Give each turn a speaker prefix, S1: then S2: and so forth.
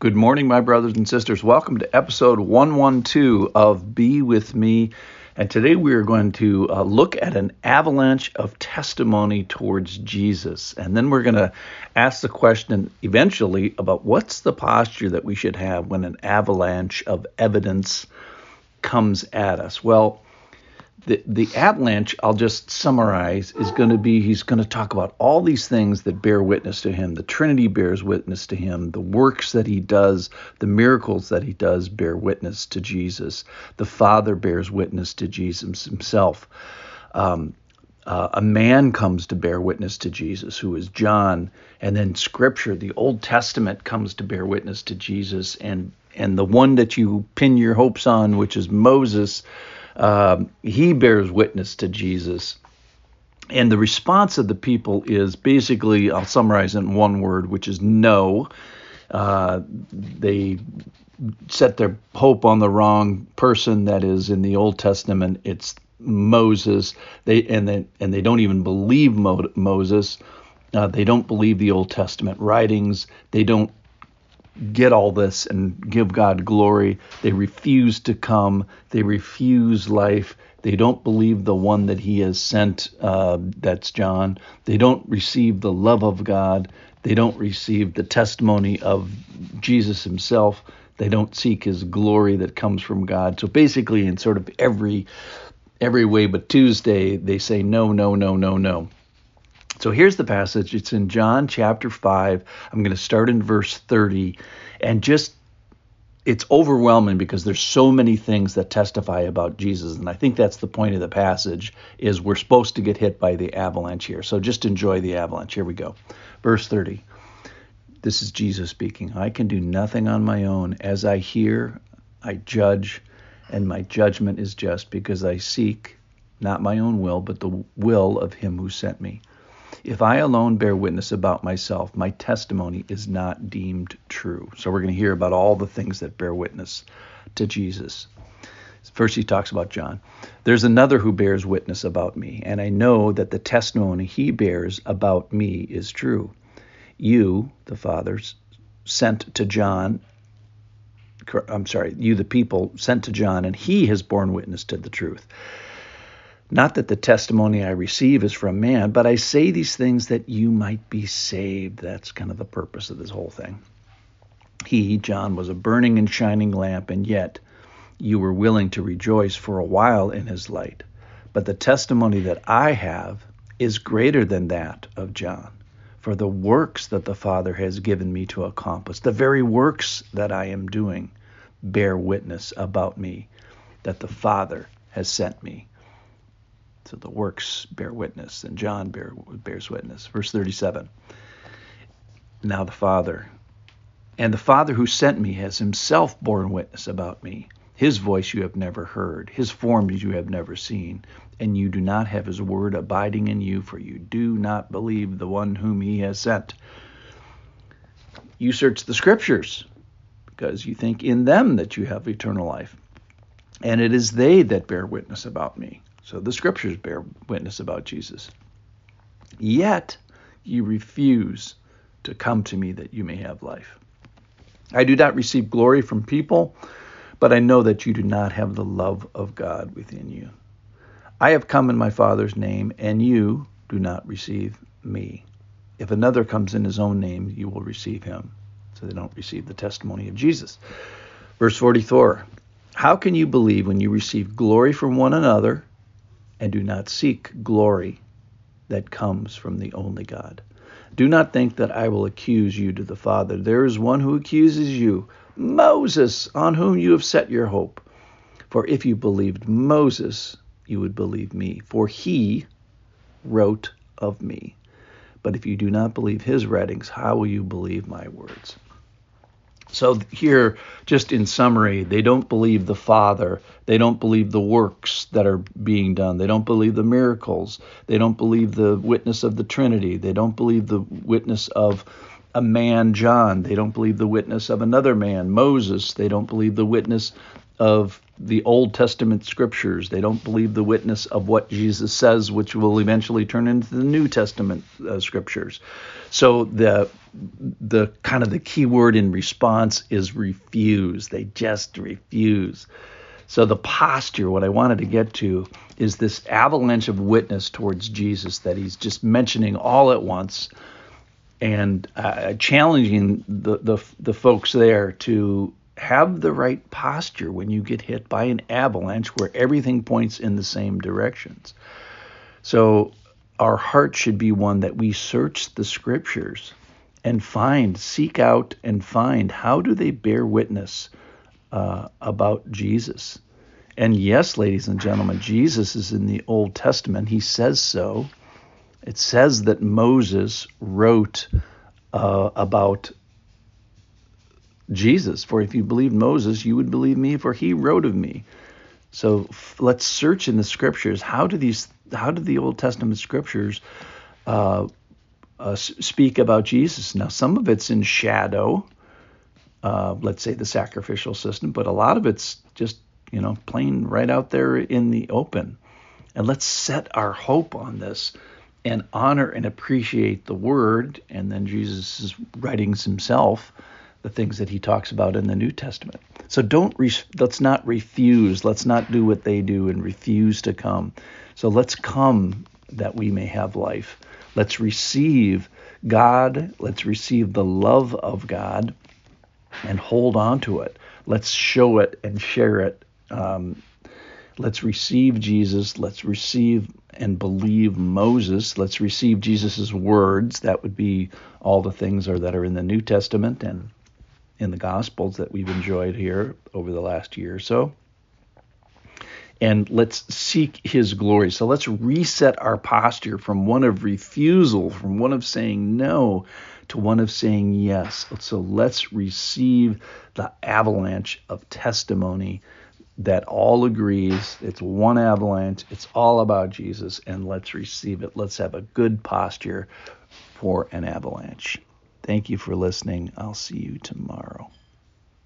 S1: Good morning, my brothers and sisters. Welcome to episode 112 of Be With Me. And today we are going to uh, look at an avalanche of testimony towards Jesus. And then we're going to ask the question eventually about what's the posture that we should have when an avalanche of evidence comes at us. Well, the, the avalanche, I'll just summarize, is going to be he's going to talk about all these things that bear witness to him. The Trinity bears witness to him. The works that he does, the miracles that he does, bear witness to Jesus. The Father bears witness to Jesus himself. Um, uh, a man comes to bear witness to Jesus, who is John, and then Scripture, the Old Testament, comes to bear witness to Jesus, and and the one that you pin your hopes on, which is Moses, um, he bears witness to Jesus. And the response of the people is basically, I'll summarize in one word, which is no. Uh, they set their hope on the wrong person. That is, in the Old Testament, it's Moses. They and they and they don't even believe Mo- Moses. Uh, they don't believe the Old Testament writings. They don't get all this and give God glory. They refuse to come. They refuse life. They don't believe the one that He has sent, uh, that's John. They don't receive the love of God. They don't receive the testimony of Jesus Himself. They don't seek His glory that comes from God. So basically, in sort of every every way but Tuesday, they say no, no, no, no, no. So here's the passage. It's in John chapter 5. I'm going to start in verse 30 and just it's overwhelming because there's so many things that testify about Jesus and I think that's the point of the passage is we're supposed to get hit by the avalanche here. So just enjoy the avalanche. Here we go. Verse 30. This is Jesus speaking. I can do nothing on my own. As I hear, I judge, and my judgment is just because I seek not my own will, but the will of him who sent me. If I alone bear witness about myself, my testimony is not deemed true. So we're going to hear about all the things that bear witness to Jesus. First, he talks about John. There's another who bears witness about me, and I know that the testimony he bears about me is true. You, the fathers, sent to John, I'm sorry, you, the people, sent to John, and he has borne witness to the truth. Not that the testimony I receive is from man, but I say these things that you might be saved. That's kind of the purpose of this whole thing. He, John, was a burning and shining lamp, and yet you were willing to rejoice for a while in his light. But the testimony that I have is greater than that of John. For the works that the Father has given me to accomplish, the very works that I am doing, bear witness about me that the Father has sent me. So the works bear witness, and John bear, bears witness. Verse 37. Now the Father, and the Father who sent me has himself borne witness about me. His voice you have never heard, his form you have never seen, and you do not have his word abiding in you, for you do not believe the one whom he has sent. You search the scriptures because you think in them that you have eternal life. And it is they that bear witness about me. So the scriptures bear witness about Jesus. Yet you refuse to come to me that you may have life. I do not receive glory from people, but I know that you do not have the love of God within you. I have come in my Father's name, and you do not receive me. If another comes in his own name, you will receive him. So they don't receive the testimony of Jesus. Verse 44 How can you believe when you receive glory from one another and do not seek glory that comes from the only God. Do not think that I will accuse you to the Father. There is one who accuses you, Moses, on whom you have set your hope. For if you believed Moses, you would believe me, for he wrote of me. But if you do not believe his writings, how will you believe my words? So, here, just in summary, they don't believe the Father. They don't believe the works that are being done. They don't believe the miracles. They don't believe the witness of the Trinity. They don't believe the witness of a man, John. They don't believe the witness of another man, Moses. They don't believe the witness of the Old Testament scriptures. They don't believe the witness of what Jesus says, which will eventually turn into the New Testament uh, scriptures. So the the kind of the key word in response is refuse. They just refuse. So the posture, what I wanted to get to, is this avalanche of witness towards Jesus that he's just mentioning all at once, and uh, challenging the, the the folks there to have the right posture when you get hit by an avalanche where everything points in the same directions. So our heart should be one that we search the scriptures and find, seek out and find how do they bear witness uh, about Jesus. And yes, ladies and gentlemen, Jesus is in the Old Testament. He says so. It says that Moses wrote uh, about Jesus. For if you believed Moses, you would believe me, for he wrote of me. So f- let's search in the scriptures. How do these? How do the Old Testament scriptures uh, uh, speak about Jesus? Now, some of it's in shadow. Uh, let's say the sacrificial system, but a lot of it's just you know plain right out there in the open. And let's set our hope on this and honor and appreciate the Word and then Jesus' writings himself the things that he talks about in the New Testament. So don't re- let's not refuse. Let's not do what they do and refuse to come. So let's come that we may have life. Let's receive God. Let's receive the love of God and hold on to it. Let's show it and share it. Um, let's receive Jesus. Let's receive and believe Moses. Let's receive Jesus' words. That would be all the things are that are in the New Testament and in the Gospels that we've enjoyed here over the last year or so. And let's seek his glory. So let's reset our posture from one of refusal, from one of saying no, to one of saying yes. So let's receive the avalanche of testimony that all agrees it's one avalanche, it's all about Jesus, and let's receive it. Let's have a good posture for an avalanche. Thank you for listening. I'll see you tomorrow.